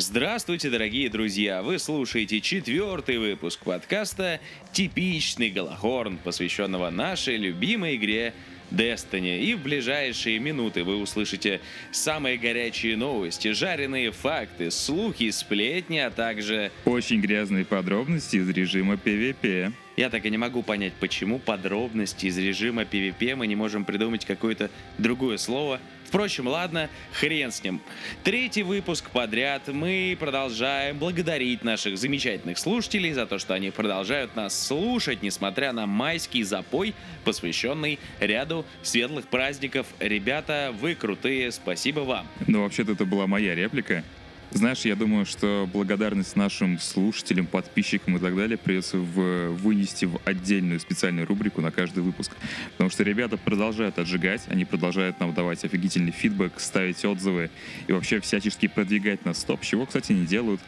Здравствуйте, дорогие друзья! Вы слушаете четвертый выпуск подкаста «Типичный Голохорн», посвященного нашей любимой игре Destiny. И в ближайшие минуты вы услышите самые горячие новости, жареные факты, слухи, сплетни, а также... Очень грязные подробности из режима PvP. Я так и не могу понять, почему подробности из режима PvP мы не можем придумать какое-то другое слово. Впрочем, ладно, хрен с ним. Третий выпуск подряд мы продолжаем благодарить наших замечательных слушателей за то, что они продолжают нас слушать, несмотря на майский запой, посвященный ряду светлых праздников. Ребята, вы крутые, спасибо вам. Ну, вообще-то это была моя реплика. Знаешь, я думаю, что благодарность нашим слушателям, подписчикам и так далее придется в, вынести в отдельную специальную рубрику на каждый выпуск. Потому что ребята продолжают отжигать, они продолжают нам давать офигительный фидбэк, ставить отзывы и вообще всячески продвигать нас топ, чего, кстати, не делают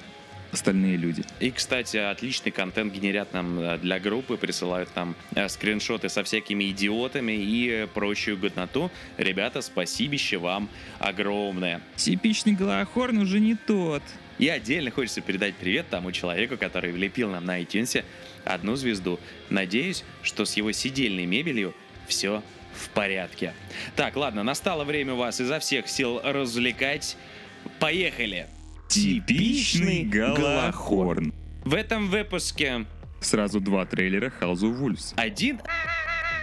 остальные люди. И, кстати, отличный контент генерят нам э, для группы, присылают нам э, скриншоты со всякими идиотами и прочую годноту. Ребята, спасибище вам огромное. Типичный Голохорн уже не тот. И отдельно хочется передать привет тому человеку, который влепил нам на iTunes одну звезду. Надеюсь, что с его сидельной мебелью все в порядке. Так, ладно, настало время вас изо всех сил развлекать. Поехали! Типичный Голохорн. В этом выпуске Сразу два трейлера of Wolves. один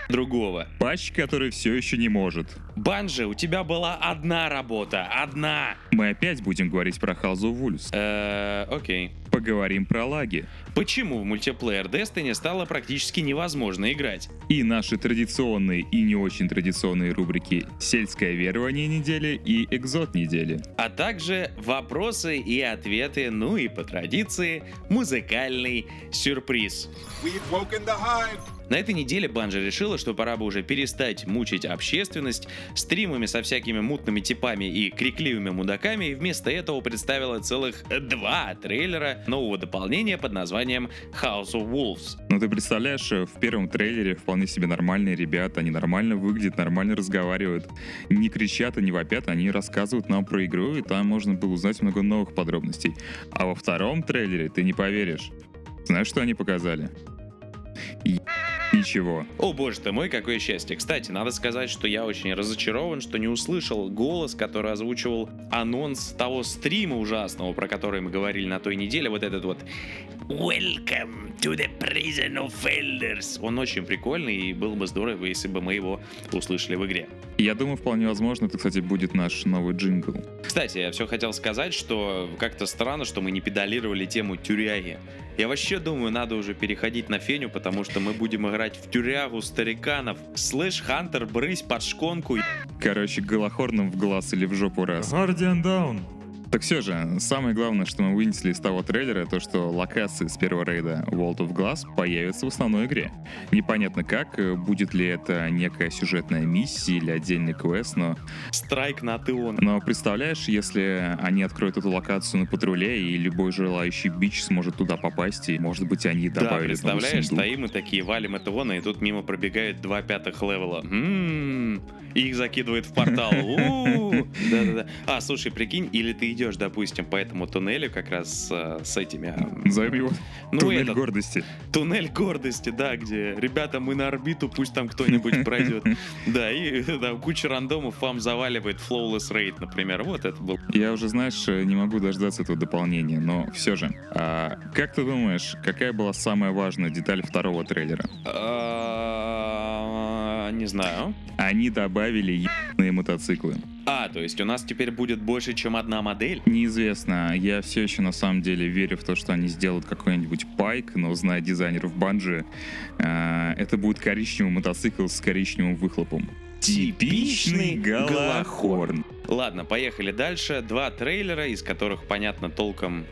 другого. Патч, который все еще не может. Банжи, у тебя была одна работа. Одна. Мы опять будем говорить про House of Wolves. Э, окей. Поговорим про лаги. Почему в мультиплеер Destiny стало практически невозможно играть? И наши традиционные и не очень традиционные рубрики «Сельское верование недели» и «Экзот недели». А также вопросы и ответы, ну и по традиции музыкальный сюрприз. We've woken the hive. На этой неделе Банжа решила, что пора бы уже перестать мучить общественность стримами со всякими мутными типами и крикливыми мудаками, и вместо этого представила целых два трейлера нового дополнения под названием House of Wolves. Но ты представляешь, в первом трейлере вполне себе нормальные ребята, они нормально выглядят, нормально разговаривают, не кричат и не вопят, они рассказывают нам про игру, и там можно было узнать много новых подробностей. А во втором трейлере ты не поверишь. Знаешь, что они показали? И- Ничего. О боже ты мой, какое счастье. Кстати, надо сказать, что я очень разочарован, что не услышал голос, который озвучивал анонс того стрима ужасного, про который мы говорили на той неделе, вот этот вот Welcome to the prison of elders. Он очень прикольный, и было бы здорово, если бы мы его услышали в игре. Я думаю, вполне возможно, это, кстати, будет наш новый джингл. Кстати, я все хотел сказать, что как-то странно, что мы не педалировали тему тюряги. Я вообще думаю, надо уже переходить на феню, потому что мы будем играть в тюрягу стариканов. Слышь, Хантер, брысь под шконку. Короче, голохорном в глаз или в жопу раз. Guardian Down. Так все же, самое главное, что мы вынесли из того трейлера, то что локации с первого рейда World of Glass появятся в основной игре. Непонятно как, э, будет ли это некая сюжетная миссия или отдельный квест, но, Страйк на Теон. но представляешь, если они откроют эту локацию на патруле, и любой желающий бич сможет туда попасть, и, может быть, они Да, добавили новый представляешь, стоим и такие, валим Этеона, и тут мимо пробегает два пятых левела. М-м-м, и их закидывает в портал. Да-да-да. А, слушай, прикинь, или ты идешь, допустим, по этому туннелю как раз э, с этими... э, Назовем его Ну, туннель этот- гордости. Туннель гордости, да, где ребята, мы на орбиту, пусть там кто-нибудь пройдет. Да, и да, куча рандомов вам заваливает Flawless Raid, например. Вот это был. Я уже, знаешь, не могу дождаться этого дополнения, но все же. а, как ты думаешь, какая была самая важная деталь второго трейлера? А, Не знаю. Они добавили ебаные мотоциклы. А, то есть у нас теперь будет больше, чем одна модель? Неизвестно, я все еще на самом деле верю в то, что они сделают какой-нибудь пайк, но зная дизайнеров Банжи, а, это будет коричневый мотоцикл с коричневым выхлопом. Типичный Голохорн. Ладно, поехали дальше. Два трейлера, из которых, понятно, толком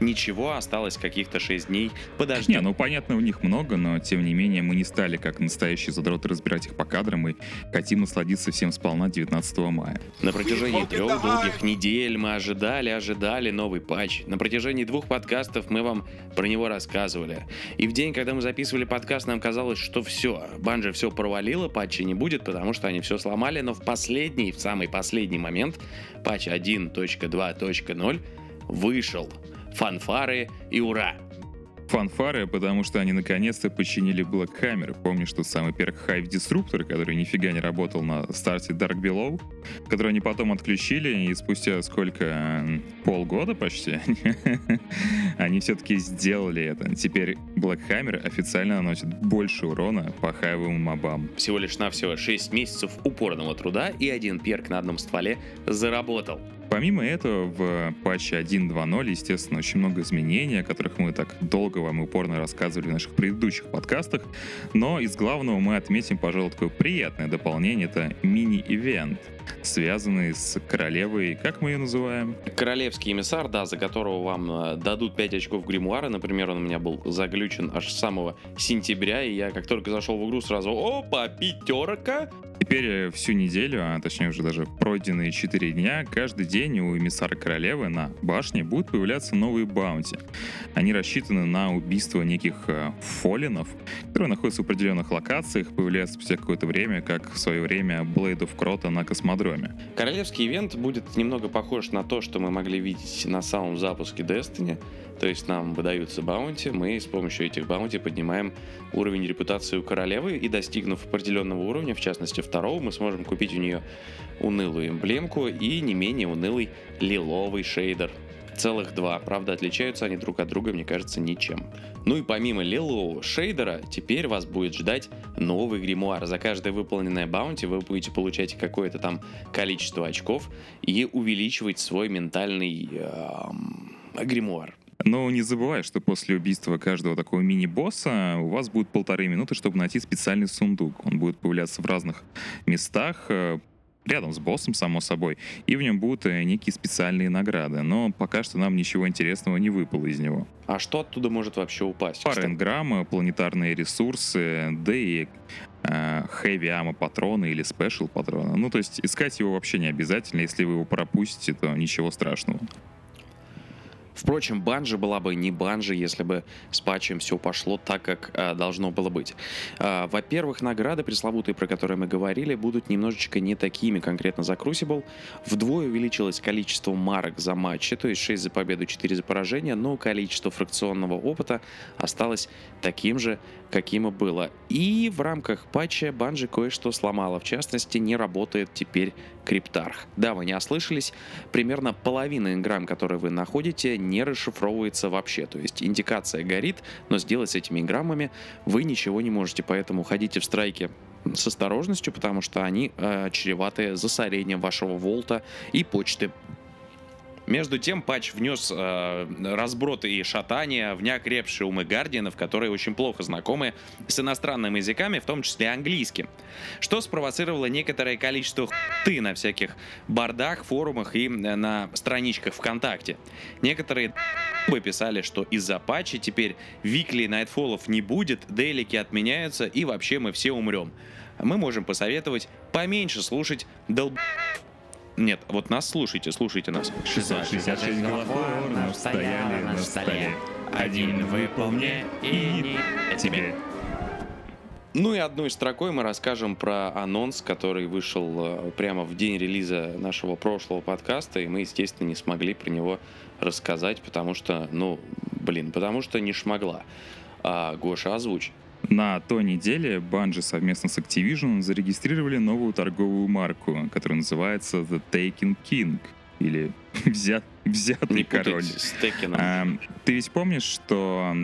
ничего, осталось каких-то 6 дней. Подожди. Не, ну понятно, у них много, но тем не менее мы не стали как настоящие задроты разбирать их по кадрам и хотим насладиться всем сполна 19 мая. На протяжении трех долгих недель мы ожидали, ожидали новый патч. На протяжении двух подкастов мы вам про него рассказывали. И в день, когда мы записывали подкаст, нам казалось, что все, Банжи все провалило, патча не будет, потому что они все сломали, но в последний, в самый последний момент, патч 1.2.0 вышел. Фанфары и ура! Фанфары, потому что они наконец-то починили Black Hammer. Помнишь тот самый перк Hive Disruptor, который нифига не работал на старте Dark Below, который они потом отключили, и спустя сколько? Полгода почти? Они все-таки сделали это. Теперь Black Hammer официально наносит больше урона по хайвовым мобам. Всего лишь навсего 6 месяцев упорного труда и один перк на одном стволе заработал. Помимо этого, в патче 1.2.0, естественно, очень много изменений, о которых мы так долго вам и упорно рассказывали в наших предыдущих подкастах. Но из главного мы отметим, пожалуй, такое приятное дополнение. Это мини-ивент, связанный с королевой, как мы ее называем? Королевский эмиссар, да, за которого вам э, дадут 5 очков гримуара. Например, он у меня был заглючен аж с самого сентября, и я как только зашел в игру, сразу опа, пятерка! Теперь э, всю неделю, а точнее уже даже пройденные 4 дня, каждый день у эмиссара королевы на башне будут появляться новые bounty. Они рассчитаны на убийство неких э, Fallen ов, которые находятся в определенных локациях, появляются спустя какое-то время, как в свое время Blade of Crota на космодроме. Королевский ивент будет немного похож на то, что мы могли видеть на самом запуске Destiny. То есть нам выдаются bounty, мы с помощью этих bounty поднимаем уровень репутации у королевы, и достигнув определенного уровня, в частности второго, мы сможем купить у нее унылую эмблемку и не менее унылый лиловый шейдер. Целых два. Правда, отличаются они друг от друга, мне кажется, ничем. Ну и помимо лилового шейдера, теперь вас будет ждать новый гримуар. За каждое выполненное баунти вы будете получать какое-то там количество очков и увеличивать свой ментальный эм, гримуар. Но не забывай, что после убийства каждого такого мини-босса у вас будет полторы минуты, чтобы найти специальный сундук. Он будет появляться в разных местах, э, рядом с боссом, само собой, и в нем будут э, некие специальные награды. Но пока что нам ничего интересного не выпало из него. А что оттуда может вообще упасть? Энграмма, планетарные ресурсы, да и хэви ама патроны или спешл патроны. Ну, то есть искать его вообще не обязательно. Если вы его пропустите, то ничего страшного. Впрочем, банжи была бы не банжи, если бы с патчем все пошло так, как э, должно было быть. Э, во-первых, награды пресловутые, про которые мы говорили, будут немножечко не такими конкретно за Crucible. Вдвое увеличилось количество марок за матчи, то есть 6 за победу, 4 за поражение, но количество фракционного опыта осталось таким же, каким и было. И в рамках патча банжи кое-что сломала. В частности, не работает теперь криптарх. Да, вы не ослышались, примерно половина инграмм, которые вы находите, не расшифровывается вообще. То есть индикация горит, но сделать с этими инграммами вы ничего не можете. Поэтому ходите в страйке с осторожностью, потому что они э, чреваты засорением вашего волта и почты. Между тем, патч внес э, разброд и шатания в неокрепшие умы гардианов, которые очень плохо знакомы с иностранными языками, в том числе английским, что спровоцировало некоторое количество ты на всяких бардах, форумах и э, на страничках ВКонтакте. Некоторые бы писали, что из-за патча теперь викли найтфолов не будет, дейлики отменяются и вообще мы все умрем. Мы можем посоветовать поменьше слушать долб... Нет, вот нас слушайте, слушайте нас. 666 голофорнов стояли на столе. Один выпал мне и не тебе. Ну и одной строкой мы расскажем про анонс, который вышел э, прямо в день релиза нашего прошлого подкаста, и мы, естественно, не смогли про него рассказать, потому что, ну, блин, потому что не шмогла. А, Гоша, озвучь. На той неделе Bungie совместно с Activision зарегистрировали новую торговую марку, которая называется The Taken King, или взят, взятый Не король. с. А, ты ведь помнишь, что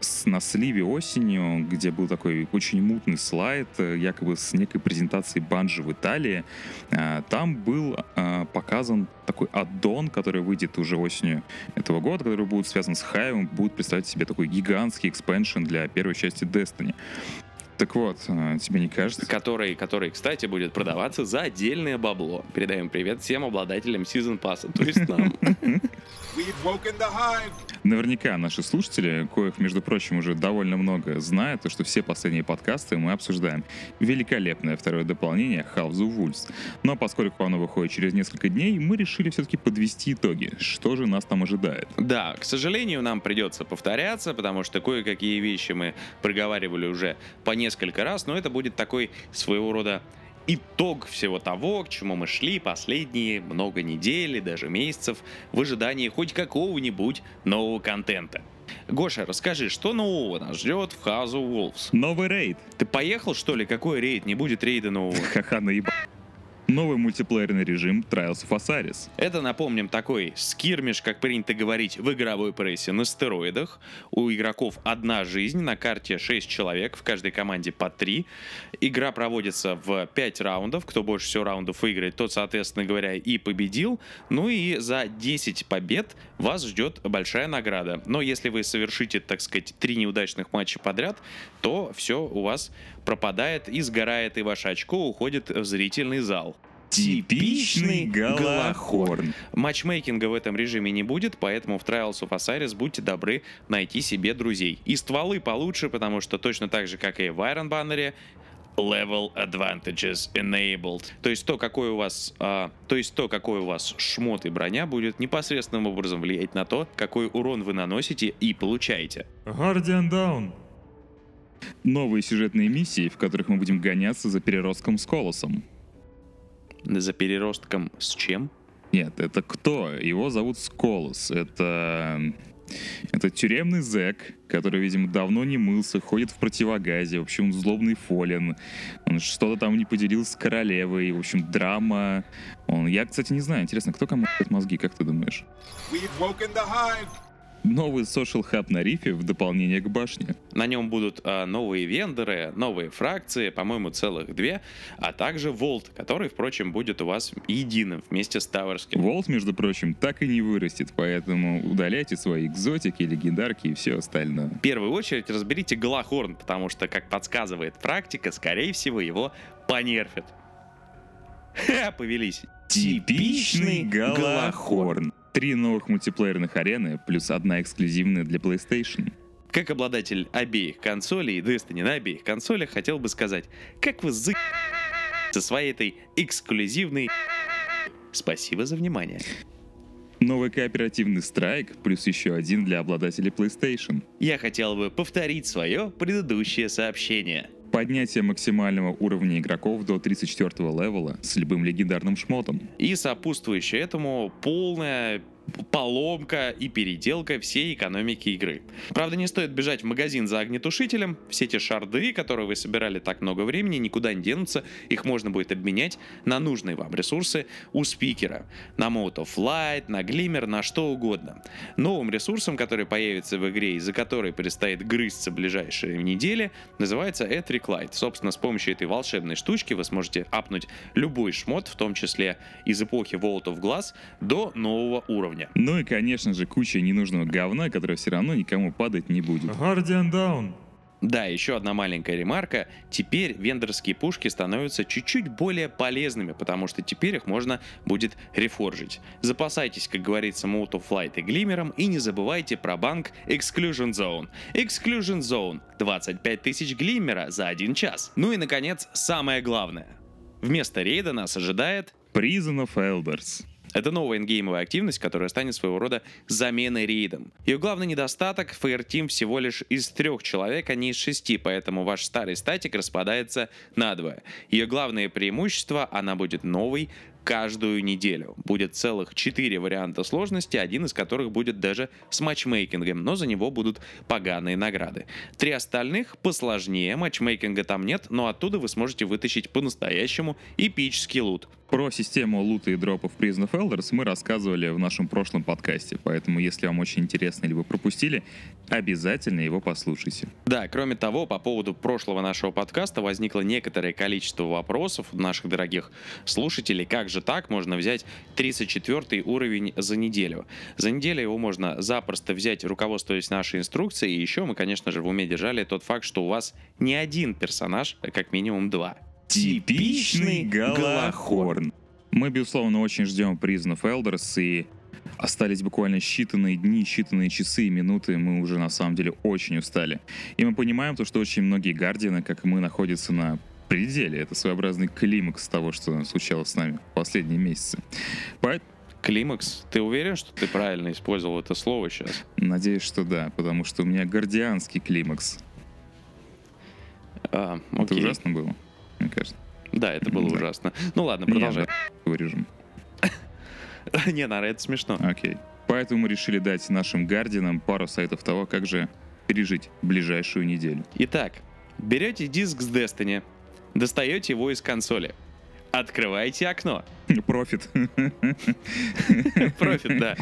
с- на сливе осенью, где был такой очень мутный слайд, э, якобы с некой презентацией банжи в Италии, а, там был а, показан такой аддон, который выйдет уже осенью этого года, который будет связан с Хайвом, будет представлять себе такой гигантский экспеншн для первой части Destiny. Так вот, тебе не кажется? который, который, кстати, будет продаваться за отдельное бабло. Передаем привет всем обладателям Season Pass, то есть нам. Наверняка наши слушатели, коих, между прочим, уже довольно много, знают, то, что все последние подкасты мы обсуждаем великолепное второе дополнение House of Wolves. Но поскольку оно выходит через несколько дней, мы решили все-таки подвести итоги. Что же нас там ожидает? Да, к сожалению, нам придется повторяться, потому что кое-какие вещи мы проговаривали уже по несколько раз, но это будет такой своего рода итог всего того, к чему мы шли последние много недель и даже месяцев в ожидании хоть какого-нибудь нового контента. Гоша, расскажи, что нового нас ждет в House of Wolves? Новый рейд. Ты поехал, что ли? Какой рейд? Не будет рейда нового. Ха-ха, наеба. Новый мультиплеерный режим Trials of Osiris. Это, напомним, такой скирмиш, как принято говорить, в игровой прессе на стероидах. У игроков одна жизнь, на карте 6 человек, в каждой команде по 3. Игра проводится в 5 раундов. Кто больше всего раундов выиграет, тот, соответственно говоря, и победил. Ну и за 10 побед вас ждет большая награда. Но если вы совершите, так сказать, 3 неудачных матча подряд, то все у вас пропадает и сгорает, и ваше очко уходит в зрительный зал. Типичный Галахорн. Матчмейкинга в этом режиме не будет, поэтому в Trials of Osiris будьте добры найти себе друзей. И стволы получше, потому что точно так же, как и в Iron Banner, Level Advantages Enabled. То есть то, какой у вас, а, то есть то, какой у вас шмот и броня, будет непосредственным образом влиять на то, какой урон вы наносите и получаете. Guardian Down. Новые сюжетные миссии, в которых мы будем гоняться за переростком с Колосом. За переростком с чем? Нет, это кто? Его зовут Сколос. Это... Это тюремный зэк, который, видимо, давно не мылся, ходит в противогазе, в общем, он злобный фолен. Он что-то там не поделился с королевой, в общем, драма. Он... Я, кстати, не знаю, интересно, кто кому мозги, как ты думаешь? We've woken the hive. Новый social хаб на рифе в дополнение к башне. На нем будут а, новые вендоры, новые фракции, по-моему, целых две, а также Волт, который, впрочем, будет у вас единым вместе с Тауэрским. Волт, между прочим, так и не вырастет, поэтому удаляйте свои экзотики, легендарки и все остальное. В первую очередь разберите Галахорн, потому что, как подсказывает практика, скорее всего, его понерфят. Ха, повелись. Типичный Галахорн. Три новых мультиплеерных арены, плюс одна эксклюзивная для PlayStation. Как обладатель обеих консолей, Destiny на обеих консолях, хотел бы сказать, как вы за со своей этой эксклюзивной Спасибо за внимание. Новый кооперативный страйк, плюс еще один для обладателей PlayStation. Я хотел бы повторить свое предыдущее сообщение. Поднятие максимального уровня игроков до 34 левела с любым легендарным шмотом. И сопутствующее этому полная поломка и переделка всей экономики игры. Правда, не стоит бежать в магазин за огнетушителем. Все те шарды, которые вы собирали так много времени, никуда не денутся. Их можно будет обменять на нужные вам ресурсы у спикера. На Mode of Light, на Glimmer, на что угодно. Новым ресурсом, который появится в игре и за который предстоит грызться ближайшие недели, называется Etric Light. Собственно, с помощью этой волшебной штучки вы сможете апнуть любой шмот, в том числе из эпохи Vault of Glass, до нового уровня. Ну и, конечно же, куча ненужного говна, которое все равно никому падать не будет. Guardian Down. Да, еще одна маленькая ремарка. Теперь вендорские пушки становятся чуть-чуть более полезными, потому что теперь их можно будет рефоржить. Запасайтесь, как говорится, Mode of Flight и Глиммером, и не забывайте про банк Exclusion Zone. Exclusion Zone. 25 тысяч Глиммера за один час. Ну и, наконец, самое главное. Вместо рейда нас ожидает Prison of Elders. Это новая ингеймовая активность, которая станет своего рода заменой рейдом. Ее главный недостаток — Fireteam всего лишь из трех человек, а не из шести, поэтому ваш старый статик распадается надвое. Ее главное преимущество — она будет новой каждую неделю. Будет целых четыре варианта сложности, один из которых будет даже с матчмейкингом, но за него будут поганые награды. Три остальных посложнее, матчмейкинга там нет, но оттуда вы сможете вытащить по-настоящему эпический лут. Про систему лута и дропов Prison of Elders мы рассказывали в нашем прошлом подкасте, поэтому если вам очень интересно или вы пропустили, обязательно его послушайте. Да, кроме того, по поводу прошлого нашего подкаста возникло некоторое количество вопросов у наших дорогих слушателей. Как же так можно взять 34 уровень за неделю? За неделю его можно запросто взять, руководствуясь нашей инструкцией. И еще мы, конечно же, в уме держали тот факт, что у вас не один персонаж, а как минимум два. Типичный Галахорн. Мы, безусловно, очень ждем of Elders, и остались буквально считанные дни, считанные часы и минуты, мы уже на самом деле очень устали. И мы понимаем то, что очень многие гардианы, как и мы, находятся на пределе. Это своеобразный климакс того, что случалось с нами в последние месяцы. Поэтому Климакс, ты уверен, что ты правильно использовал это слово сейчас? надеюсь, что да, потому что у меня гардианский климакс. А, Это окей. ужасно было, мне кажется. Да, это было Да. ужасно. Ну ладно, продолжай. да, режим. Не, Нара, это смешно. Окей. Поэтому мы решили дать нашим guardian ам пару советов того, как же пережить ближайшую неделю. Итак, берете диск с Destiny, достаете его из консоли, открываете окно. Профит. Профит, да.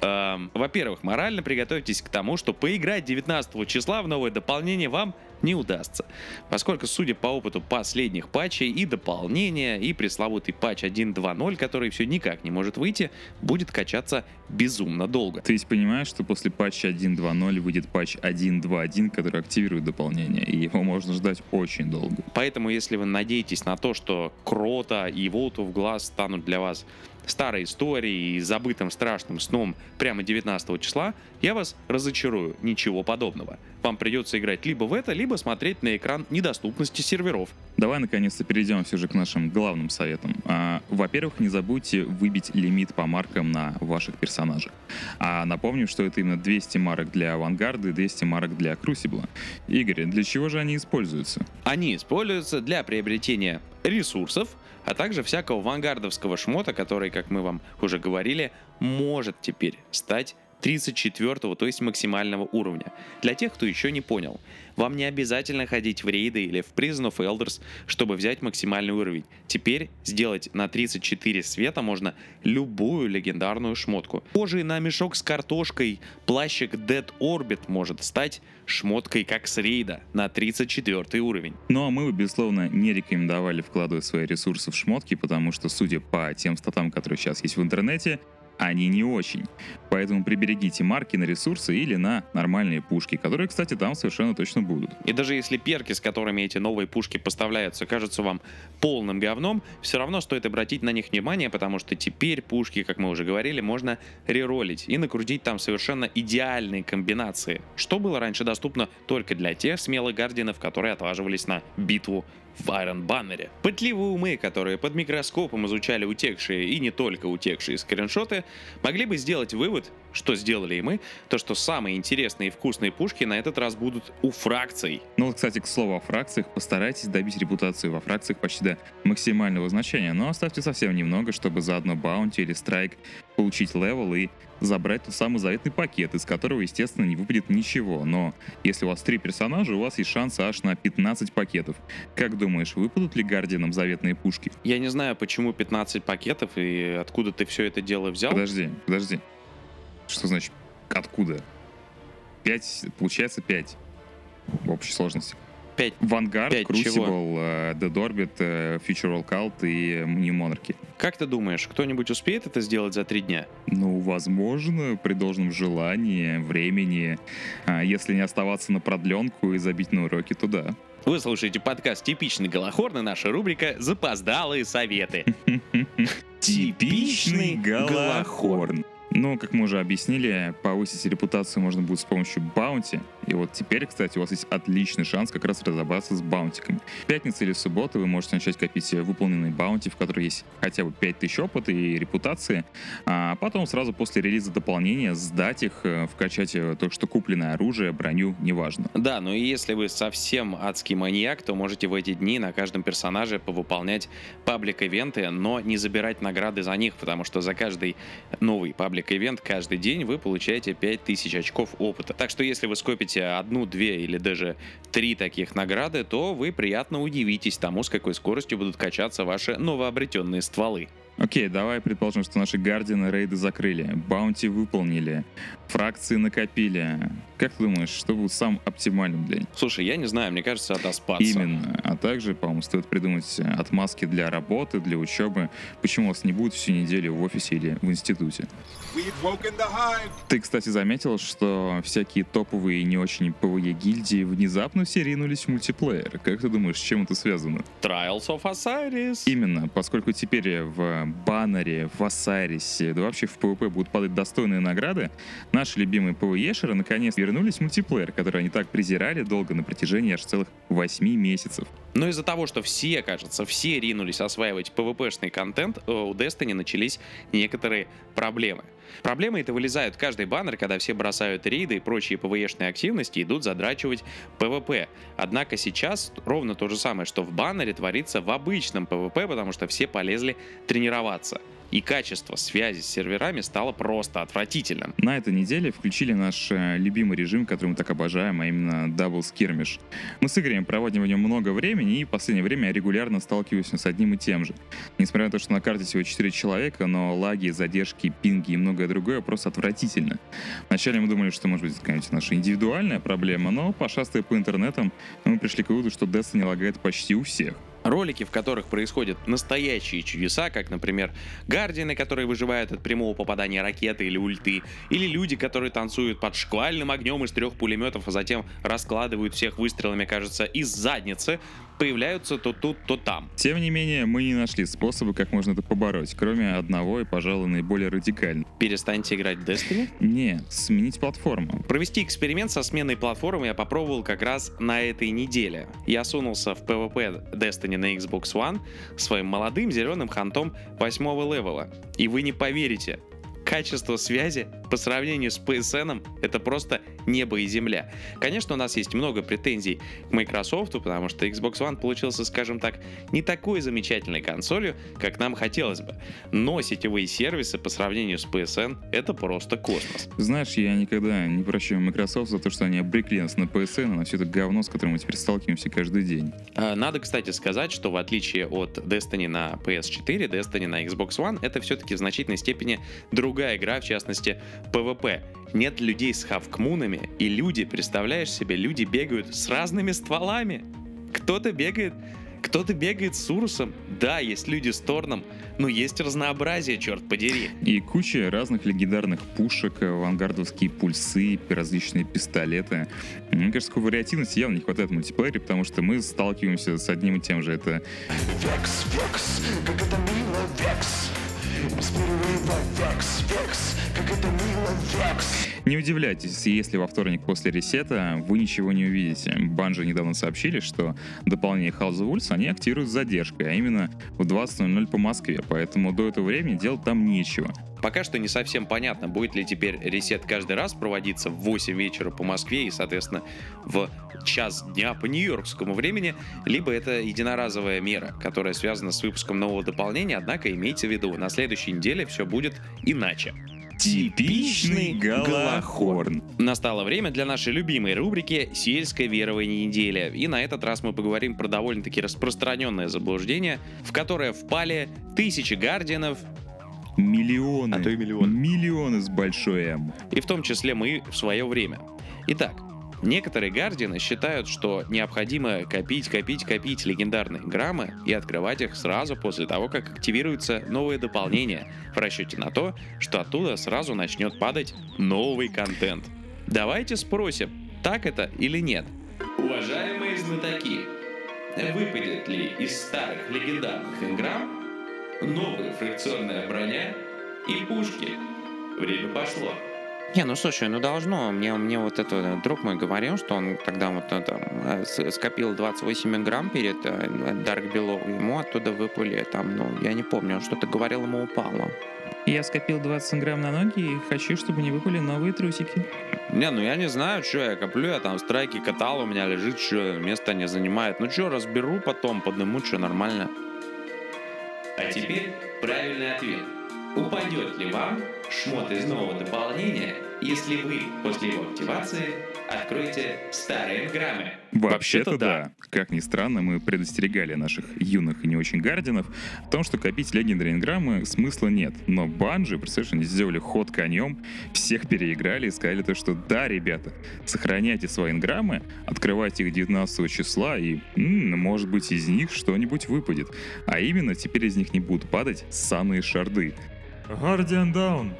Эм, Во-первых, морально приготовьтесь к тому, что поиграть 19 числа в новое дополнение вам не удастся. Поскольку, судя по опыту последних патчей и дополнения, и пресловутый патч 1.2.0, который все никак не может выйти, будет качаться безумно долго. Ты ведь понимаешь, что после патча 1.2.0 выйдет патч 1.2.1, который активирует дополнение, и его можно ждать очень долго. Поэтому, если вы надеетесь на то, что Крота и Волту в глаз станут для вас старой историей и забытым страшным сном прямо 19 числа, я вас разочарую. Ничего подобного. Вам придется играть либо в это, либо смотреть на экран недоступности серверов. Давай наконец-то перейдем все же к нашим главным советам. А, во-первых, не забудьте выбить лимит по маркам на ваших персонажах. А напомню, что это именно 200 марок для авангарда и 200 марок для Крусибла. Игорь, для чего же они используются? Они используются для приобретения ресурсов, а также всякого вангардовского шмота, который, как мы вам уже говорили, может теперь стать 34 то есть максимального уровня. Для тех, кто еще не понял, вам не обязательно ходить в рейды или в Prison of Elders, чтобы взять максимальный уровень. Теперь сделать на 34 света можно любую легендарную шмотку. Похожий на мешок с картошкой плащик Dead Orbit может стать шмоткой как с рейда на 34 уровень. Ну а мы бы, безусловно, не рекомендовали вкладывать свои ресурсы в шмотки, потому что, судя по тем статам, которые сейчас есть в интернете, они не очень. Поэтому приберегите марки на ресурсы или на нормальные пушки, которые, кстати, там совершенно точно будут. И даже если перки, с которыми эти новые пушки поставляются, кажутся вам полным говном, все равно стоит обратить на них внимание, потому что теперь пушки, как мы уже говорили, можно реролить и накрутить там совершенно идеальные комбинации, что было раньше доступно только для тех смелых гардианов, которые отваживались на битву в Iron Баннере. Пытливые умы, которые под микроскопом изучали утекшие и не только утекшие скриншоты, могли бы сделать вывод, что сделали и мы, то что самые интересные и вкусные пушки на этот раз будут у фракций. Ну вот, кстати, к слову о фракциях, постарайтесь добить репутацию во фракциях почти до максимального значения, но оставьте совсем немного, чтобы за одно баунти или страйк получить level и забрать тот самый заветный пакет, из которого, естественно, не выпадет ничего. Но если у вас три персонажа, у вас есть шанс аж на 15 пакетов. Как думаешь, выпадут ли Guardian ам заветные пушки? Я не знаю, почему 15 пакетов и откуда ты все это дело взял. Подожди, подожди. Что значит откуда? 5, получается 5 в общей сложности. 5. Vanguard, Пять Crucible, чего? э, Dead Orbit, э, Future Cult и New Monarchy. Как ты думаешь, кто-нибудь успеет это сделать за три дня? Ну, возможно, при должном желании, времени, а, если не оставаться на продленку и забить на уроки, то да. Вы слушаете подкаст «Типичный Голохорн» и наша рубрика «Запоздалые советы». Типичный Голохорн. Ну, как мы уже объяснили, повысить репутацию можно будет с помощью баунти. И вот теперь, кстати, у вас есть отличный шанс как раз разобраться с баунтиками. В пятницу или в субботу вы можете начать копить выполненные баунти, в которых есть хотя бы 5000 опыта и репутации, а потом сразу после релиза дополнения сдать их, э, вкачать э, только что купленное оружие, броню, неважно. Да, ну и если вы совсем адский маньяк, то можете в эти дни на каждом персонаже повыполнять паблик-ивенты, но не забирать награды за них, потому что за каждый новый паблик-ивент каждый день вы получаете 5000 очков опыта. Так что если вы скопите одну, две или даже три таких награды, то вы приятно удивитесь тому, с какой скоростью будут качаться ваши новообретенные стволы. Окей, давай предположим, что наши guardian ы рейды закрыли, bounty выполнили, фракции накопили. Как ты думаешь, что будет самым оптимальным для них? Слушай, я не знаю, мне кажется, отоспаться. Именно. А также, по-моему, стоит придумать отмазки для работы, для учебы. Почему вас не будет всю неделю в офисе или в институте? We've woken the hive. Ты, кстати, заметил, что всякие топовые и не очень PvE гильдии внезапно все ринулись в мультиплеер. Как ты думаешь, с чем это связано? Trials of Osiris. Именно, поскольку теперь в баннере, в Osiris е, да вообще в PvP будут падать достойные награды, наши любимые PvE шеры наконец вернулись в мультиплеер, который они так презирали долго на протяжении аж целых 8 месяцев. Но из-за того, что все, кажется, все ринулись осваивать PvP -шный контент, э, у Destiny начались некоторые проблемы. Проблемы это вылезают каждый баннер, когда все бросают рейды и прочие PvE шные активности идут задрачивать PvP. Однако сейчас ровно то же самое, что в баннере творится в обычном PvP, потому что все полезли тренироваться и качество связи с серверами стало просто отвратительным. На этой неделе включили наш э, любимый режим, который мы так обожаем, а именно Double Skirmish. Мы с Игорем проводим в нем много времени, и в последнее время я регулярно сталкиваюсь с одним и тем же. Несмотря на то, что на карте всего 4 человека, но лаги, задержки, пинги и многое другое просто отвратительно. Вначале мы думали, что может быть какая-нибудь наша индивидуальная проблема, но пошастая по интернетам, мы пришли к выводу, что Destiny лагает почти у всех. Ролики, в которых происходят настоящие чудеса, как, например, гардианы, которые выживают от прямого попадания ракеты или ульты, или люди, которые танцуют под шквальным огнем из трех пулеметов, а затем раскладывают всех выстрелами, кажется, из задницы, появляются то тут, то там. Тем не менее, мы не нашли способа, как можно это побороть, кроме одного и, пожалуй, наиболее радикального. Перестаньте играть в Destiny? Не, сменить платформу. Провести эксперимент со сменой платформы я попробовал как раз на этой неделе. Я сунулся в PvP Destiny на Xbox One своим молодым зеленым хантом восьмого левела. И вы не поверите, качество связи по сравнению с PSN это просто небо и земля. Конечно, у нас есть много претензий к Microsoft, потому что Xbox One получился, скажем так, не такой замечательной консолью, как нам хотелось бы. Но сетевые сервисы по сравнению с PSN это просто космос. Знаешь, я никогда не прощаю Microsoft за то, что они обрекли нас на PSN на все это говно, с которым мы теперь сталкиваемся каждый день. А, надо, кстати, сказать, что в отличие от Destiny на PS4, Destiny на Xbox One это все-таки в значительной степени другая игра, в частности PvP. Нет людей с хавкмунами, и люди, представляешь себе, люди бегают с разными стволами. Кто-то бегает кто-то бегает с Урусом. Да, есть люди с Торном, но есть разнообразие, черт подери. И куча разных легендарных пушек, авангардовские пульсы, различные пистолеты. Мне кажется, такой вариативности явно не хватает в мультиплеере, потому что мы сталкиваемся с одним и тем же. Это Векс, Векс, как это мило, Векс. Спирюлева, Векс, Векс, как это мило, Векс. Не удивляйтесь, если во вторник после ресета вы ничего не увидите. Банжи недавно сообщили, что дополнение House of Wolves они активируют с задержкой, а именно в 20.00 по Москве, поэтому до этого времени делать там нечего. Пока что не совсем понятно, будет ли теперь ресет каждый раз проводиться в 8 вечера по Москве и, соответственно, в час дня по нью-йоркскому времени, либо это единоразовая мера, которая связана с выпуском нового дополнения, однако имейте в виду, на следующей неделе все будет иначе. Типичный Галахорн. Настало время для нашей любимой рубрики «Сельское верование недели». И на этот раз мы поговорим про довольно-таки распространенное заблуждение, в которое впали тысячи гардианов, Миллионы. А то и миллионы. Миллионы с большой М. и в том числе мы в свое время. Итак, некоторые гардианы считают, что необходимо копить, копить, копить легендарные граммы и открывать их сразу после того, как активируется новое дополнение, в расчете на то, что оттуда сразу начнет падать новый контент. Давайте спросим, так это или нет? Уважаемые знатоки, выпадет ли из старых легендарных инграмм новая фракционная броня и пушки? Время пошло. Не, ну слушай, ну должно. Мне, мне вот это э, друг мой говорил, что он тогда вот э, с- скопил 28 грамм перед э, Dark Below, ему оттуда выпали там, ну, я не помню, он что-то говорил, ему упало. Я скопил 20 грамм на ноги и хочу, чтобы не выпали новые трусики. Не, ну я не знаю, что я коплю, я там страйки катал, у меня лежит, что место не занимает. Ну что, разберу потом, подниму, что нормально. А теперь правильный ответ. Упадет ли вам шмот из нового дополнения, если вы после его активации откроете старые граммы? Вообще-то да. Как ни странно, мы предостерегали наших юных и не очень гардинов о том, что копить легендарные инграммы смысла нет. Но банжи, представляешь, они сделали ход конем, всех переиграли и сказали то, что да, ребята, сохраняйте свои инграммы, открывайте их 19 числа и, м, может быть, из них что-нибудь выпадет. А именно, теперь из них не будут падать самые шарды. Guardian Down.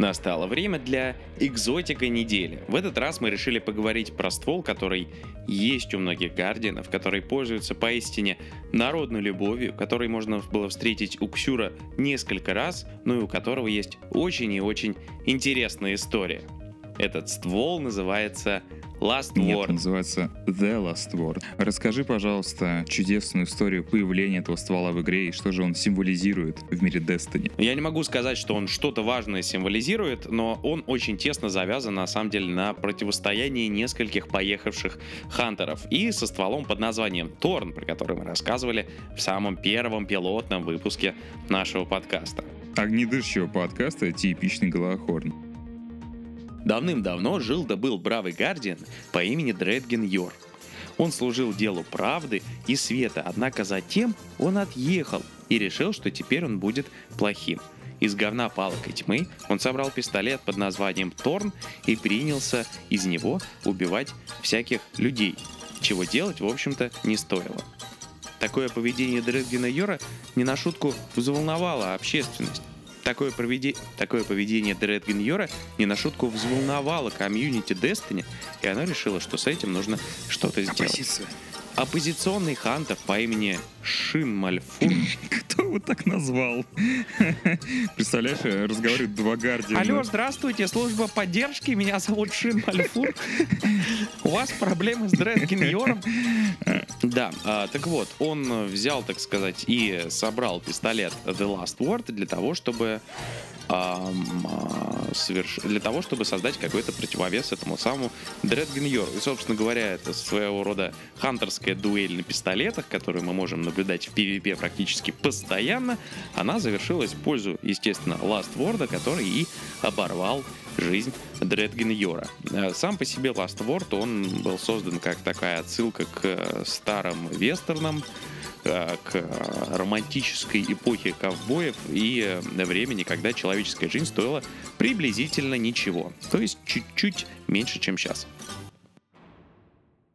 Настало время для экзотика недели. В этот раз мы решили поговорить про ствол, который есть у многих гардианов, который пользуется поистине народной любовью, который можно было встретить у Ксюра несколько раз, но и у которого есть очень и очень интересная история. Этот ствол называется Last Word. называется The Last Word. Расскажи, пожалуйста, чудесную историю появления этого ствола в игре и что же он символизирует в мире Destiny. Я не могу сказать, что он что-то важное символизирует, но он очень тесно завязан, на самом деле, на противостоянии нескольких поехавших хантеров. И со стволом под названием Торн, про который мы рассказывали в самом первом пилотном выпуске нашего подкаста. Огнедышащего подкаста «Типичный Голохорн». Давным-давно жил да был бравый гардиан по имени Дредген Йор. Он служил делу правды и света, однако затем он отъехал и решил, что теперь он будет плохим. Из говна палок и тьмы он собрал пистолет под названием Торн и принялся из него убивать всяких людей, чего делать, в общем-то, не стоило. Такое поведение Дредгена Йора не на шутку взволновало общественность. Такое, проведи- Такое поведение Дредген Йора не на шутку взволновало комьюнити Destiny, и оно решило, что с этим нужно что-то сделать. Оппозиционный хантер по имени Шин Мальфур Кто его так назвал? Представляешь, э, разговаривают два гардиана. Алло, здравствуйте, служба поддержки, меня зовут Шин Мальфур. У вас проблемы с Дредгеньором? Да, а, так вот, он взял, так сказать, и собрал пистолет The Last Word для того, чтобы соверш- для того, чтобы создать какой-то противовес этому самому Дредгеньору. И, собственно говоря, это своего рода хантерская дуэль на пистолетах, которую мы можем наблюдать в PvP практически постоянно, она завершилась в пользу, естественно, Last Word, который и оборвал жизнь Дредген Йора. Э, Сам по себе Last Word, он был создан как такая отсылка к э, старым вестернам, э, к романтической эпохе ковбоев и времени, когда человеческая жизнь стоила приблизительно ничего. То есть чуть-чуть меньше, чем сейчас.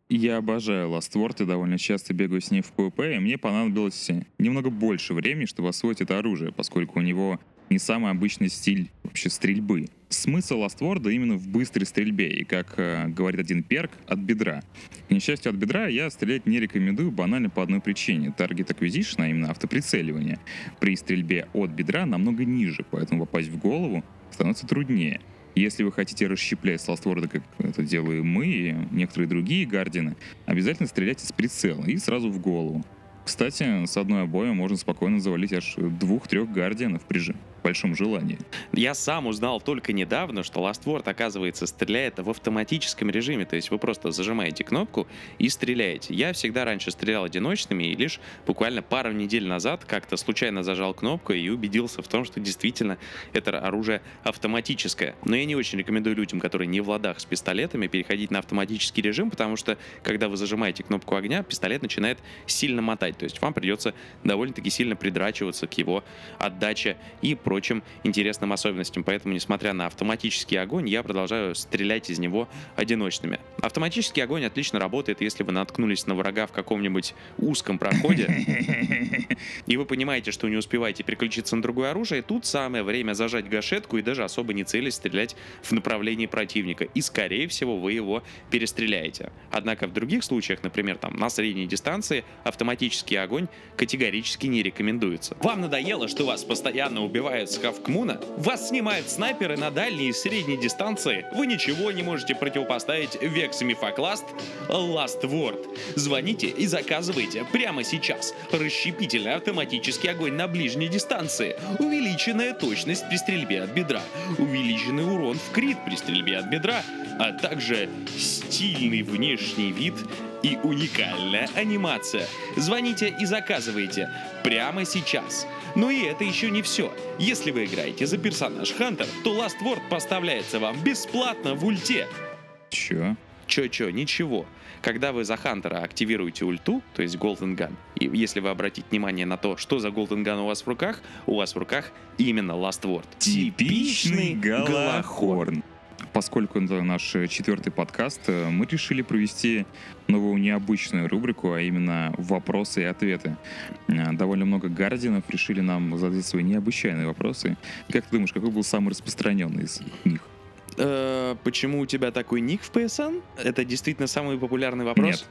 Я обожаю Last Word и довольно часто бегаю с ней в PvP, и мне понадобилось немного больше времени, чтобы освоить это оружие, поскольку у него не самый обычный стиль вообще стрельбы. Смысл Word именно в быстрой стрельбе, и, как э, говорит один перк, от бедра. К несчастью, от бедра я стрелять не рекомендую банально по одной причине. Target Acquisition, а именно автоприцеливание, при стрельбе от бедра намного ниже, поэтому попасть в голову становится труднее. Если вы хотите расщеплять с ластворда, как это делаем мы и некоторые другие гардины, обязательно стреляйте с прицела и сразу в голову. Кстати, с одной обоя можно спокойно завалить аж двух-трех гардианов при большом желании. Я сам узнал только недавно, что Last Word, оказывается, стреляет в автоматическом режиме. То есть вы просто зажимаете кнопку и стреляете. Я всегда раньше стрелял одиночными, и лишь буквально пару недель назад как-то случайно зажал кнопку и убедился в том, что действительно это оружие автоматическое. Но я не очень рекомендую людям, которые не в ладах с пистолетами, переходить на автоматический режим, потому что когда вы зажимаете кнопку огня, пистолет начинает сильно мотать. То есть вам придется довольно-таки сильно придрачиваться к его отдаче и прочим интересным особенностям. Поэтому, несмотря на автоматический огонь, я продолжаю стрелять из него одиночными. Автоматический огонь отлично работает, если вы наткнулись на врага в каком-нибудь узком проходе, и вы понимаете, что не успеваете переключиться на другое оружие, тут самое время зажать гашетку и даже особо не целясь стрелять в направлении противника. И, скорее всего, вы его перестреляете. Однако в других случаях, например, там на средней дистанции, автоматический огонь категорически не рекомендуется. Вам надоело, что вас постоянно убивают с Хавкмуна? Вас снимают снайперы на дальней и средней дистанции? Вы ничего не можете противопоставить Vex Мифокласт Last Word. Звоните и заказывайте прямо сейчас. Расщепительный автоматический огонь на ближней дистанции. Увеличенная точность при стрельбе от бедра. Увеличенный урон в крит при стрельбе от бедра. А также стильный внешний вид и уникальная анимация. Звоните и заказывайте прямо сейчас. Но и это еще не все. Если вы играете за персонаж Хантер, то Last Word поставляется вам бесплатно в ульте. Чё? Чё-чё, ничего. Когда вы за Хантера активируете ульту, то есть Golden Gun, и если вы обратите внимание на то, что за Golden Gun у вас в руках, у вас в руках именно Last Word. Голохорн. Поскольку это наш э, четвертый подкаст, э, мы решили провести новую необычную рубрику, а именно вопросы и ответы. Э, Довольно много гардинов решили нам задать свои необычайные вопросы. Как ты думаешь, какой был самый распространенный из них? Э, почему у тебя такой ник в PSN? Это действительно самый популярный вопрос? Нет.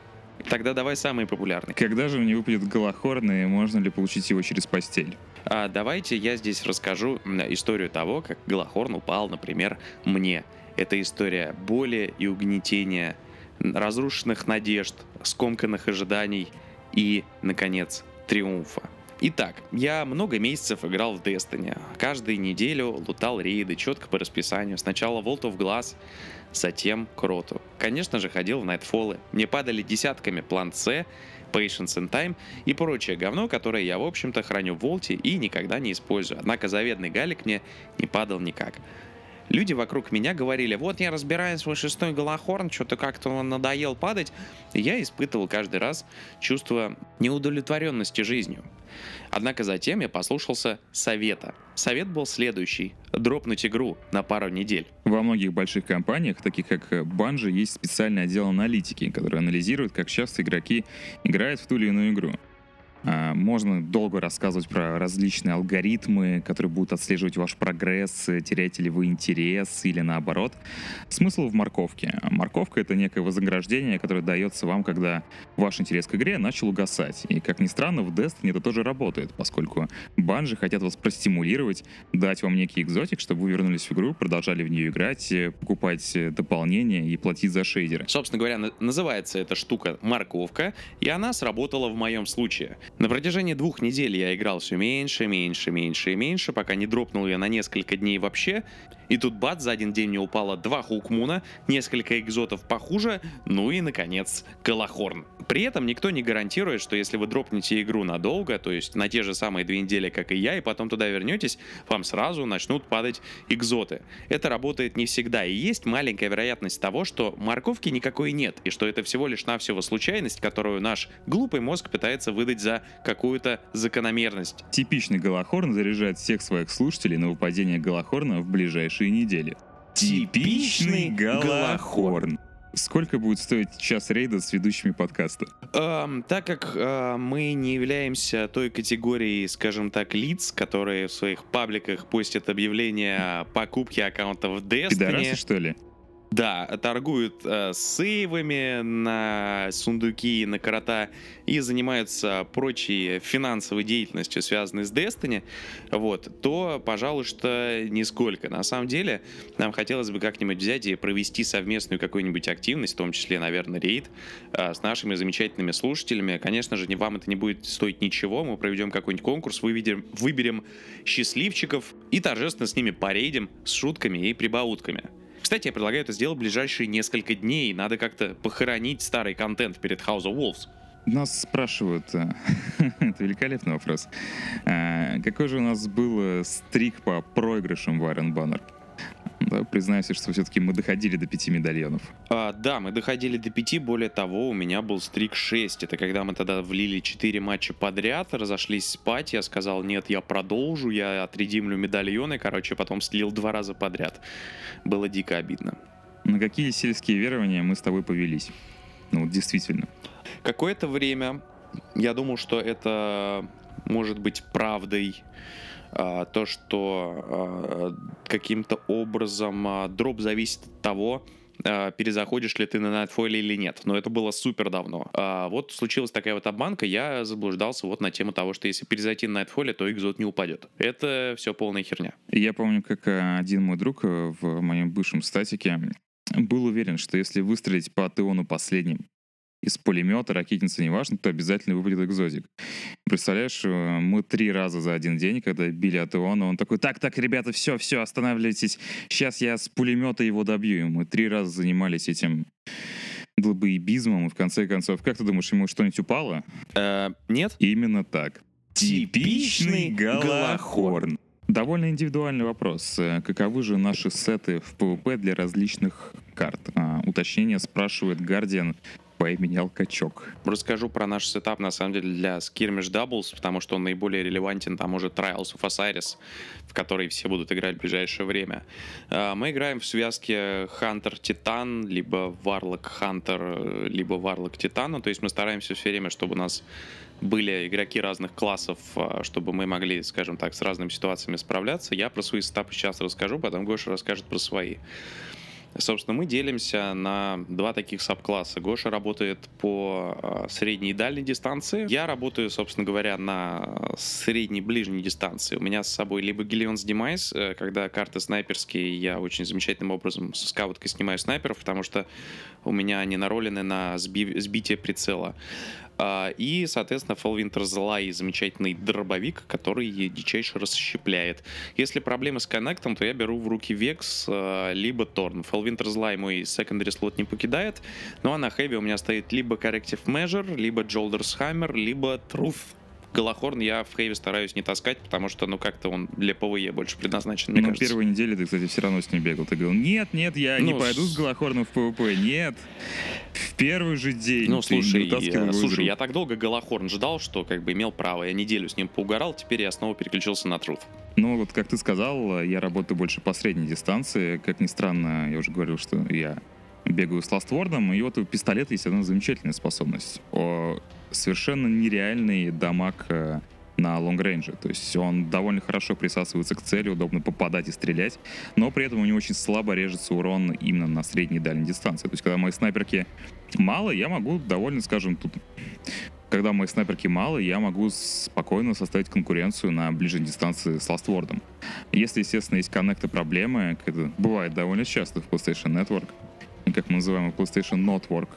Тогда давай самый популярный. Когда же мне выпадет голохорн, и можно ли получить его через постель? А давайте я здесь расскажу историю того, как Голохорн упал, например, мне. Это история боли и угнетения разрушенных надежд, скомканных ожиданий и, наконец, триумфа. Итак, я много месяцев играл в Destiny. Каждую неделю лутал рейды четко по расписанию. Сначала Vault of Glass, затем Кроту. Конечно же, ходил в Nightfall. Мне падали десятками план С, Patience and Time и прочее говно, которое я, в общем-то, храню в Волте и никогда не использую. Однако заветный галик мне не падал никак. Люди вокруг меня говорили, вот я разбираю свой шестой голохорн, что-то как-то он надоел падать. И я испытывал каждый раз чувство неудовлетворенности жизнью. Однако затем я послушался совета. Совет был следующий. Дропнуть игру на пару недель. Во многих больших компаниях, таких как Bungie, есть специальный отдел аналитики, который анализирует, как часто игроки играют в ту или иную игру. А, Можно долго рассказывать про различные алгоритмы, которые будут отслеживать ваш прогресс, теряете ли вы интерес или наоборот. Смысл в морковке. Морковка — это некое вознаграждение, которое дается вам, когда ваш интерес к игре начал угасать. И, как ни странно, в Destiny это тоже работает, поскольку банжи хотят вас простимулировать, дать вам некий экзотик, чтобы вы вернулись в игру, продолжали в нее играть, э, покупать э, дополнения и платить за шейдеры. Собственно говоря, на- называется эта штука морковка, и она сработала в моем случае. На протяжении двух недель я играл все меньше, меньше, меньше и меньше, пока не дропнул я на несколько дней вообще. И тут бац, за один день мне упало два хукмуна, несколько экзотов похуже, ну и, наконец, Калахорн. При этом никто не гарантирует, что если вы дропнете игру надолго, то есть на те же самые две недели, как и я, и потом туда вернетесь, вам сразу начнут падать экзоты. Это работает не всегда, и есть маленькая вероятность того, что морковки никакой нет, и что это всего лишь навсего случайность, которую наш глупый мозг пытается выдать за какую-то закономерность. Типичный Голохорн заряжает всех своих слушателей на выпадение Голохорна в ближайшие недели. Типичный Голохорн. Сколько будет стоить час рейда с ведущими подкаста? Эм, так как э, мы не являемся той категорией, скажем так, лиц, которые в своих пабликах постят объявления о покупке аккаунтов в Пидорасы, Destiny, что ли? Да, торгуют э, сейвами на сундуки и на крота и занимаются прочей финансовой деятельностью, связанной с Destiny, вот, то, пожалуй, что нисколько. На самом деле, нам хотелось бы как-нибудь взять и провести совместную какую-нибудь активность, в том числе, наверное, рейд, э, с нашими замечательными слушателями. Конечно же, не вам это не будет стоить ничего, мы проведем какой-нибудь конкурс, выведем, выберем счастливчиков и торжественно с ними порейдим с шутками и прибаутками. Кстати, я предлагаю это сделать в ближайшие несколько дней. Надо как-то похоронить старый контент перед House of Wolves. Нас спрашивают, э, это великолепный вопрос, Э, какой же у нас был э, стрик по проигрышам в Iron Banner? Да, признайся, что все-таки мы доходили до пяти медальонов. А, да, мы доходили до 5, более того, у меня был стрик 6. Это когда мы тогда влили 4 матча подряд, разошлись спать, я сказал, нет, я продолжу, я отредимлю медальоны, короче, потом слил два раза подряд. Было дико обидно. На какие сельские верования мы с тобой повелись? Ну вот действительно. Какое-то время я думал, что это может быть правдой. А, То, что а, каким-то образом а, дроп зависит от того, перезаходишь ли ты на Nightfall или нет. Но это было супер давно. А вот случилась такая вот обманка, я заблуждался вот на тему того, что если перезайти на Nightfall, то экзот не упадет. Это все полная херня. Я помню, как э, один мой друг э, в моем бывшем статике был уверен, что если выстрелить по Атеону последним из пулемета, ракетницы, неважно, то обязательно выпадет экзотик. Представляешь, э, мы три раза за один день, когда били Атеона, он такой, так, так, ребята, все, все, останавливайтесь, сейчас я с пулемета его добью. И мы три раза занимались этим долбоебизмом, и в конце концов, как ты думаешь, ему что-нибудь упало? Э, нет? Именно так. Типичный Голохорн. Довольно индивидуальный вопрос. Э, Каковы же наши сеты в PvP для различных карт? А, уточнение спрашивает Гардиан по имени Алкачок. Расскажу про наш сетап, на самом деле, для Skirmish Doubles, потому что он наиболее релевантен, там уже Trials of Osiris, в который все будут играть в ближайшее время. А, Мы играем в связке Hunter Титан, либо Warlock Hunter, либо Warlock Титана, то есть мы стараемся все время, чтобы у нас были игроки разных классов, а, чтобы мы могли, скажем так, с разными ситуациями справляться. Я про свои сетапы сейчас расскажу, потом Гоша расскажет про свои. Собственно, мы делимся на два таких сабкласса. Гоша работает по э, средней и дальней дистанции. Я работаю, собственно говоря, на средней ближней дистанции. У меня с собой либо Gillion's Demise, э, когда карты снайперские, я очень замечательным образом со скауткой снимаю снайперов, потому что у меня они наролены на сби- сбитие прицела. А, И, соответственно, Fallwinter's Lie замечательный дробовик, который дичайше расщепляет. Если проблемы с connect ом, то я беру в руки Vex, а, либо Thorn. Fallwinter's Lie мой secondary слот не покидает, ну а на heavy у меня стоит либо Corrective Measure, либо Jolder's Hammer, либо Truth. Gjallarhorn я в heavy стараюсь не таскать, потому что, ну, как-то он для PvE больше предназначен, мне Но кажется. первой недели ты, кстати, все равно с ним бегал. Ты говорил, нет, нет, я не Ну, пойду с- Gjallarhorn ом в PvP, нет. В первый же день Ну, слушай, вытаскивал э, слушай, я так долго Gjallarhorn ждал, что как бы имел право. Я неделю с ним поугарал, теперь я снова переключился на Truth. Ну, вот как ты сказал, я работаю больше по средней дистанции. Как ни странно, я уже говорил, что я бегаю с Last Word ом, и вот у пистолета есть одна замечательная способность. О, совершенно нереальный damage э, на лонгрейнже. То есть он довольно хорошо присасывается к цели, удобно попадать и стрелять, но при этом у него очень слабо режется урон именно на средней и дальней дистанции. То есть когда мои снайперки мало, я могу довольно, скажем, тут когда мои снайперки мало, я могу спокойно составить конкуренцию на ближней дистанции с ластвордом. Если, естественно, есть коннекты проблемы, это бывает довольно часто в PlayStation Network, как мы называем PlayStation Network,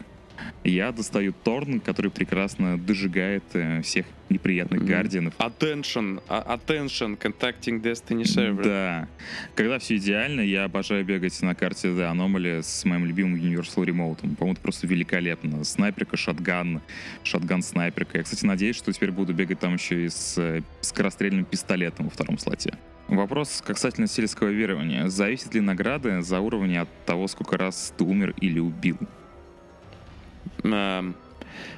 я достаю Торн, который прекрасно дожигает э, всех неприятных гардианов. Attention, а- attention, contacting Destiny Server. Да. Когда все идеально, я обожаю бегать на карте The Anomaly с моим любимым Universal Remote. По-моему, это просто великолепно. Снайперка, шотган, шотган-снайперка. Я, кстати, надеюсь, что теперь буду бегать там еще и с э, скорострельным пистолетом во втором слоте. Вопрос касательно сельского верования. Зависит ли награды за уровни от того, сколько раз ты умер или убил? Эм,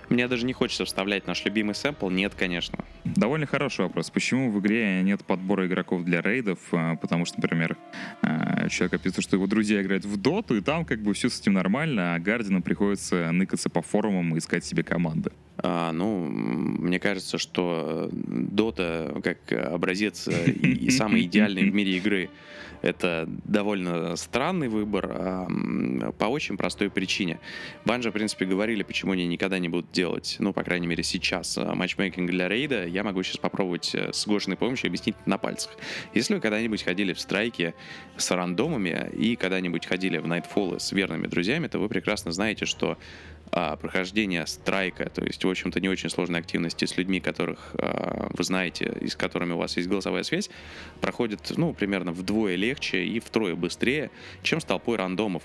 Мне даже не хочется вставлять наш любимый сэмпл. Нет, конечно. Довольно хороший вопрос. Почему в игре нет подбора игроков для рейдов? А, Потому что, например, а, человек описывает, что его друзья играют в доту, и там как бы все с этим нормально, а Гардину приходится ныкаться по форумам и искать себе команды. А, ну, мне кажется, что Dota как образец и, и самый идеальный в мире игры это довольно странный выбор а, по очень простой причине. Банжа, в принципе, говорили, почему они никогда не будут делать, ну, по крайней мере, сейчас а, матчмейкинг для рейда. Я могу сейчас попробовать э, с Гошиной помощью объяснить на пальцах. Если вы когда-нибудь ходили в страйки с рандомами и когда-нибудь ходили в Nightfall с верными друзьями, то вы прекрасно знаете, что а, прохождение страйка, то есть, в общем-то, не очень сложной активности с людьми, которых а, вы знаете и с которыми у вас есть голосовая связь, проходит, ну, примерно вдвое легче и втрое быстрее, чем с толпой рандомов.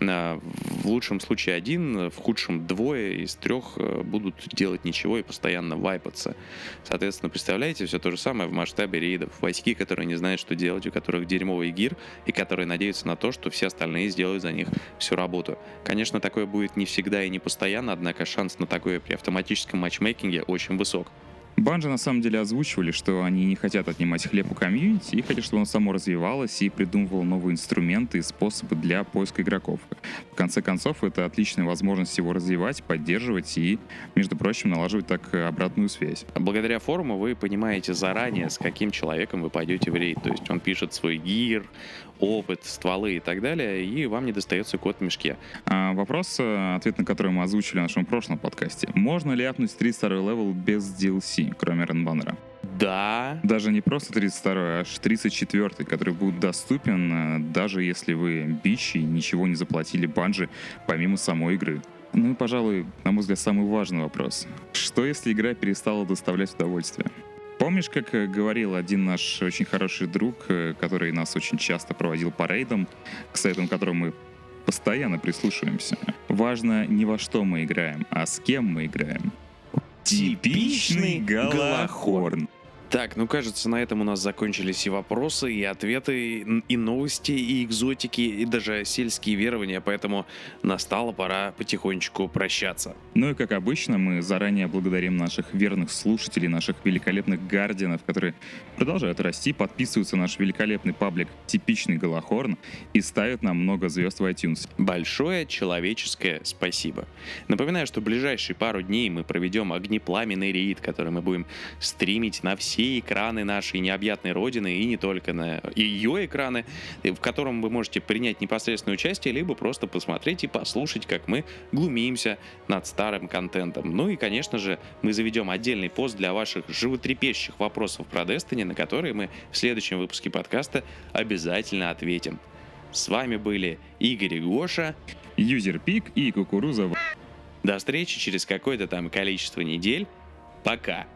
А, В лучшем случае один, в худшем двое из трех э, будут делать ничего и постоянно вайпаться. Соответственно, представляете, все то же самое в масштабе рейдов. Войски, которые не знают, что делать, у которых дерьмовый гир, и которые надеются на то, что все остальные сделают за них всю работу. Конечно, такое будет не всегда и не постоянно, однако шанс на такое при автоматическом матчмейкинге очень высок. Банжи на самом деле озвучивали, что они не хотят отнимать хлеб у комьюнити и хотят, чтобы оно само развивалось и придумывало новые инструменты и способы для поиска игроков. В конце концов, это отличная возможность его развивать, поддерживать и, между прочим, налаживать так обратную связь. Благодаря форуму вы понимаете заранее, с каким человеком вы пойдете в рейд. То есть он пишет свой gear, опыт, стволы и так далее, и вам не достается кот в мешке. А, вопрос, э, ответ на который мы озвучили в нашем прошлом подкасте. Можно ли up нуть 32 level без DLC, кроме Iron Banner а? Да, Даже не просто 32, а аж 34, который будет доступен, э, даже если вы бичи и ничего не заплатили Bungie помимо самой игры. Ну и, пожалуй, на мой взгляд, самый важный вопрос. Что если игра перестала доставлять удовольствие? Помнишь, как э, говорил один наш очень хороший друг, э, который нас очень часто проводил по рейдам, к сайтам, к которым мы постоянно прислушиваемся? Важно не во что мы играем, а с кем мы играем. Типичный Галахорн. Так, ну кажется, на этом у нас закончились и вопросы, и ответы, и новости, и экзотики, и даже сельские верования, поэтому настала пора потихонечку прощаться. Ну и как обычно, мы заранее благодарим наших верных слушателей, наших великолепных гардианов, которые продолжают расти, подписываются на наш великолепный паблик «Типичный Голохорн» и ставят нам много звезд в iTunes. Большое человеческое спасибо. Напоминаю, что в ближайшие пару дней мы проведем огнепламенный рейд, который мы будем стримить на все все экраны нашей необъятной родины, и не только на ее экраны, в котором вы можете принять непосредственное участие, либо просто посмотреть и послушать, как мы глумимся над старым контентом. Ну и, конечно же, мы заведем отдельный пост для ваших животрепещущих вопросов про Destiny, на которые мы в следующем выпуске подкаста обязательно ответим. С вами были Игорь и Гоша. Юзер Пик и Кукуруза. До встречи через какое-то там количество недель. Пока.